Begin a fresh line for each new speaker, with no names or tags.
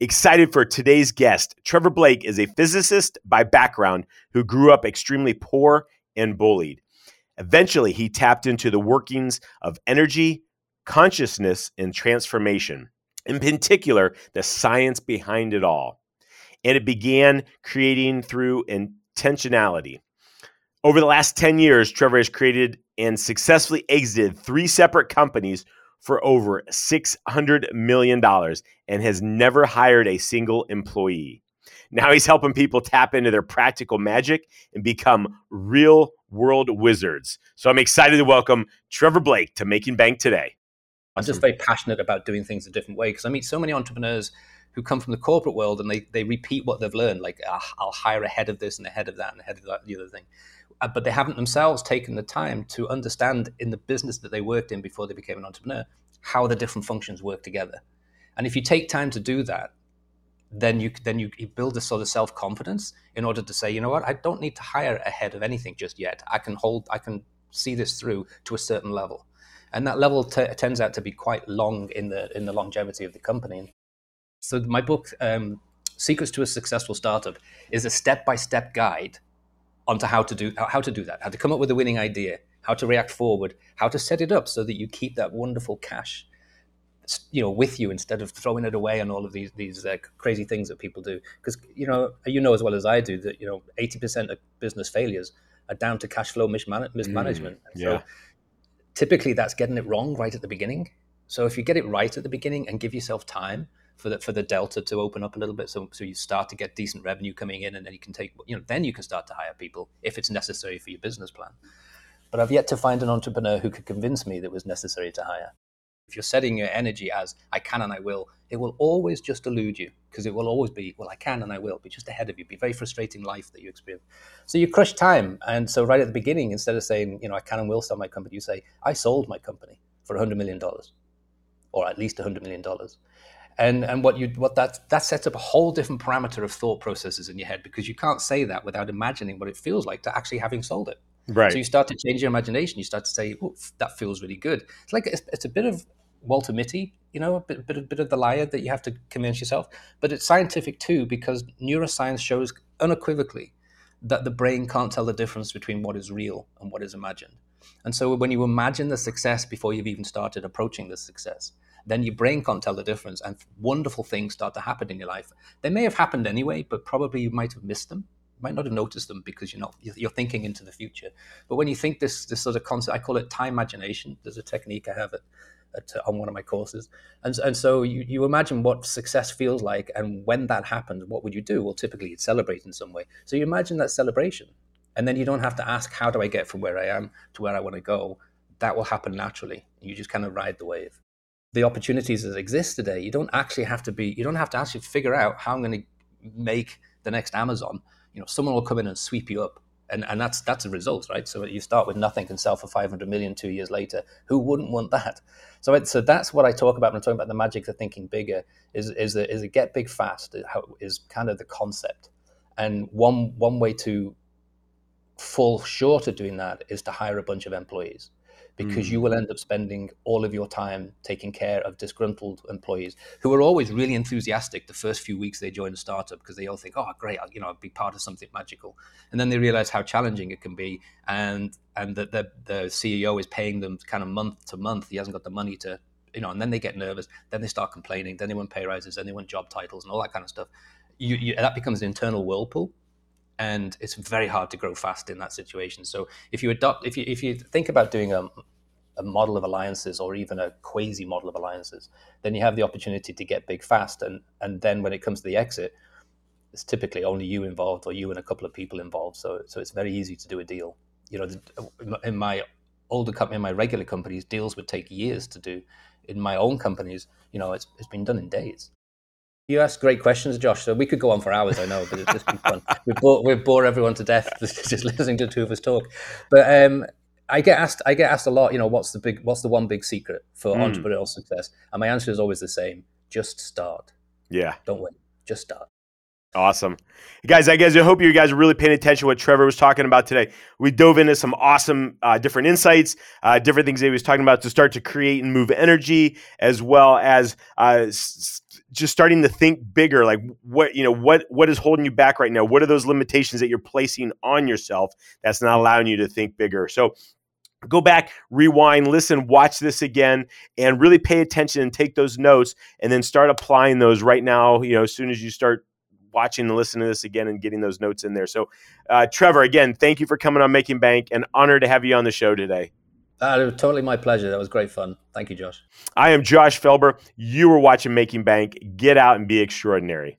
Excited for today's guest. Trevor Blake is a physicist by background who grew up extremely poor and bullied. Eventually, he tapped into the workings of energy, consciousness, and transformation, in particular, the science behind it all. And it began creating through intentionality. Over the last 10 years, Trevor has created and successfully exited three separate companies for over $600 million and has never hired a single employee. Now he's helping people tap into their practical magic and become real world wizards. So I'm excited to welcome Trevor Blake to Making Bank today.
I'm just very passionate about doing things a different way because I meet so many entrepreneurs who come from the corporate world and they, they repeat what they've learned, like, ah, I'll hire ahead of this and ahead of that and ahead of that, the other thing. Uh, but they haven't themselves taken the time to understand in the business that they worked in before they became an entrepreneur how the different functions work together. And if you take time to do that, then you then you, you build a sort of self confidence in order to say, you know what, I don't need to hire ahead of anything just yet. I can hold, I can see this through to a certain level, and that level t- out to be quite long in the in the longevity of the company. So my book, um, Secrets to a Successful Startup, is a step by step guide onto how to do how to do that, how to come up with a winning idea, how to react forward, how to set it up so that you keep that wonderful cash you know with you instead of throwing it away on all of these these uh, crazy things that people do. Because you know you know as well as I do that you know 80% of business failures are down to cash flow misman- mismanagement. Mm,
yeah. so
typically that's getting it wrong right at the beginning. So if you get it right at the beginning and give yourself time for the for the delta to open up a little bit, so so you start to get decent revenue coming in, and then you can take you know then you can start to hire people if it's necessary for your business plan. But I've yet to find an entrepreneur who could convince me that it was necessary to hire. If you're setting your energy as I can and I will, it will always just elude you because it will always be, well, I can and I will, be just ahead of you, be very frustrating life that you experience. So you crush time. And so right at the beginning, instead of saying, you know, I can and will sell my company, you say, I sold my company for $100 million or at least $100 million and and what you what that that sets up a whole different parameter of thought processes in your head because you can't say that without imagining what it feels like to actually having sold it.
Right.
So you start to change your imagination. You start to say that feels really good. It's like it's, it's, a bit of walter mitty you know a bit, bit, bit of the liar that you have to convince yourself. But it's scientific too because neuroscience shows unequivocally that the brain can't tell the difference between what is real and what is imagined. And so when you imagine the success before you've even started approaching the success then your brain can't tell the difference and wonderful things start to happen in your life. They may have happened anyway, but probably you might have missed them. You might not have noticed them because you're not you're thinking into the future. But when you think this this sort of concept, I call it time imagination. There's a technique I have at, at on one of my courses, and and so you, you imagine what success feels like, and when that happens, what would you do? Well, typically you'd celebrate in some way. So you imagine that celebration, and then you don't have to ask how do I get from where I am to where I want to go. That will happen naturally. You just kind of ride the wave the opportunities that exist today, you don't actually have to be, you don't have to actually figure out how I'm going to make the next Amazon. You know, someone will come in and sweep you up. And, and that's that's a result, right? So you start with nothing and sell for 500 million two years later. Who wouldn't want that? So it, so that's what I talk about when I'm talking about the magic of thinking bigger. Is is a, is a get big fast? Is kind of the concept. And one one way to fall short of doing that is to hire a bunch of employees because mm. you will end up spending all of your time taking care of disgruntled employees who are always really enthusiastic the first few weeks they join a startup because they all think, "Oh, great! I'll, you know, I'll be part of something magical," and then they realize how challenging it can be, and and that the, the CEO is paying them kind of month to month. He hasn't got the money to, you know, and then they get nervous. Then they start complaining. Then they want pay rises. Then they want job titles and all that kind of stuff. You, you, that becomes an internal whirlpool and it's very hard to grow fast in that situation. So if you adopt, if you if you think about doing a, a model of alliances or even a quasi model of alliances, then you have the opportunity to get big fast. And and then when it comes to the exit, it's typically only you involved or you and a couple of people involved. So so it's very easy to do a deal. You know, in my older company, in my regular companies, deals would take years to do. In my own companies, you know, it's it's been done in days. You ask great questions, Josh. So we could go on for hours, I know, but it's just be fun. we bore, we bore everyone to death just listening to two of us talk. But um, I get asked, I get asked a lot. You know, what's the big, what's the one big secret for mm. entrepreneurial success? And my answer is always the same: just start.
Yeah.
Don't wait. Just start.
Awesome. Guys, I guess I hope you guys are really paying attention to what Trevor was talking about today. We dove into some awesome uh, different insights, uh, different things that he was talking about to start to create and move energy, as well as uh, s- just starting to think bigger. Like what you know, what what is holding you back right now? What are those limitations that you're placing on yourself that's not allowing you to think bigger? So go back, rewind, listen, watch this again, and really pay attention and take those notes, and then start applying those right now. You know, as soon as you start watching and listening to this again and getting those notes in there. So, uh, Trevor, again, thank you for coming on Making Bank. and honor to have you on the show today.
Uh, it was totally my pleasure. That was great fun. Thank you, Josh.
I am Josh Felber. You were watching Making Bank. Get out and be extraordinary.